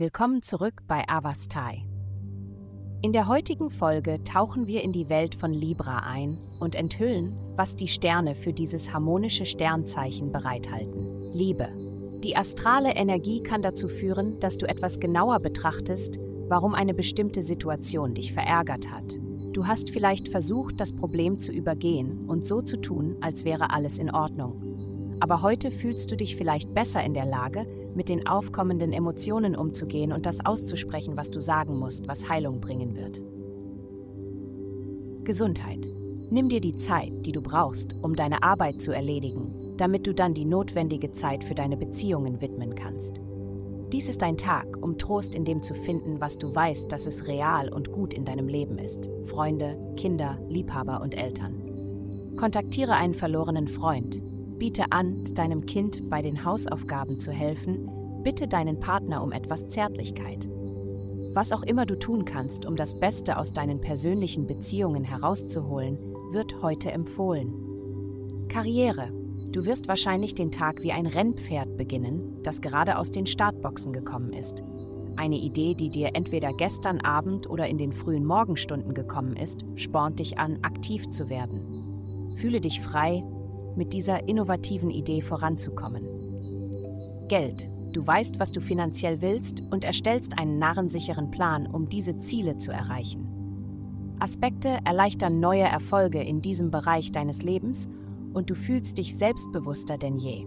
Willkommen zurück bei Avastai. In der heutigen Folge tauchen wir in die Welt von Libra ein und enthüllen, was die Sterne für dieses harmonische Sternzeichen bereithalten. Liebe. Die astrale Energie kann dazu führen, dass du etwas genauer betrachtest, warum eine bestimmte Situation dich verärgert hat. Du hast vielleicht versucht, das Problem zu übergehen und so zu tun, als wäre alles in Ordnung. Aber heute fühlst du dich vielleicht besser in der Lage, mit den aufkommenden Emotionen umzugehen und das auszusprechen, was du sagen musst, was Heilung bringen wird. Gesundheit. Nimm dir die Zeit, die du brauchst, um deine Arbeit zu erledigen, damit du dann die notwendige Zeit für deine Beziehungen widmen kannst. Dies ist ein Tag, um Trost in dem zu finden, was du weißt, dass es real und gut in deinem Leben ist. Freunde, Kinder, Liebhaber und Eltern. Kontaktiere einen verlorenen Freund, Biete an, deinem Kind bei den Hausaufgaben zu helfen, bitte deinen Partner um etwas Zärtlichkeit. Was auch immer du tun kannst, um das Beste aus deinen persönlichen Beziehungen herauszuholen, wird heute empfohlen. Karriere. Du wirst wahrscheinlich den Tag wie ein Rennpferd beginnen, das gerade aus den Startboxen gekommen ist. Eine Idee, die dir entweder gestern Abend oder in den frühen Morgenstunden gekommen ist, spornt dich an, aktiv zu werden. Fühle dich frei, mit dieser innovativen Idee voranzukommen. Geld. Du weißt, was du finanziell willst und erstellst einen narrensicheren Plan, um diese Ziele zu erreichen. Aspekte erleichtern neue Erfolge in diesem Bereich deines Lebens und du fühlst dich selbstbewusster denn je.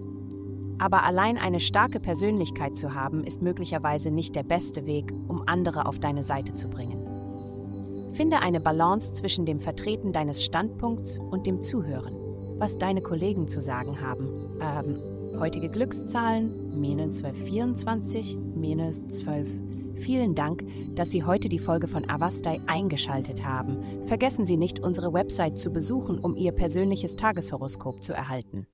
Aber allein eine starke Persönlichkeit zu haben, ist möglicherweise nicht der beste Weg, um andere auf deine Seite zu bringen. Finde eine Balance zwischen dem Vertreten deines Standpunkts und dem Zuhören was deine Kollegen zu sagen haben. Ähm, heutige Glückszahlen, minus 1224, minus 12. Vielen Dank, dass Sie heute die Folge von Avastai eingeschaltet haben. Vergessen Sie nicht, unsere Website zu besuchen, um Ihr persönliches Tageshoroskop zu erhalten.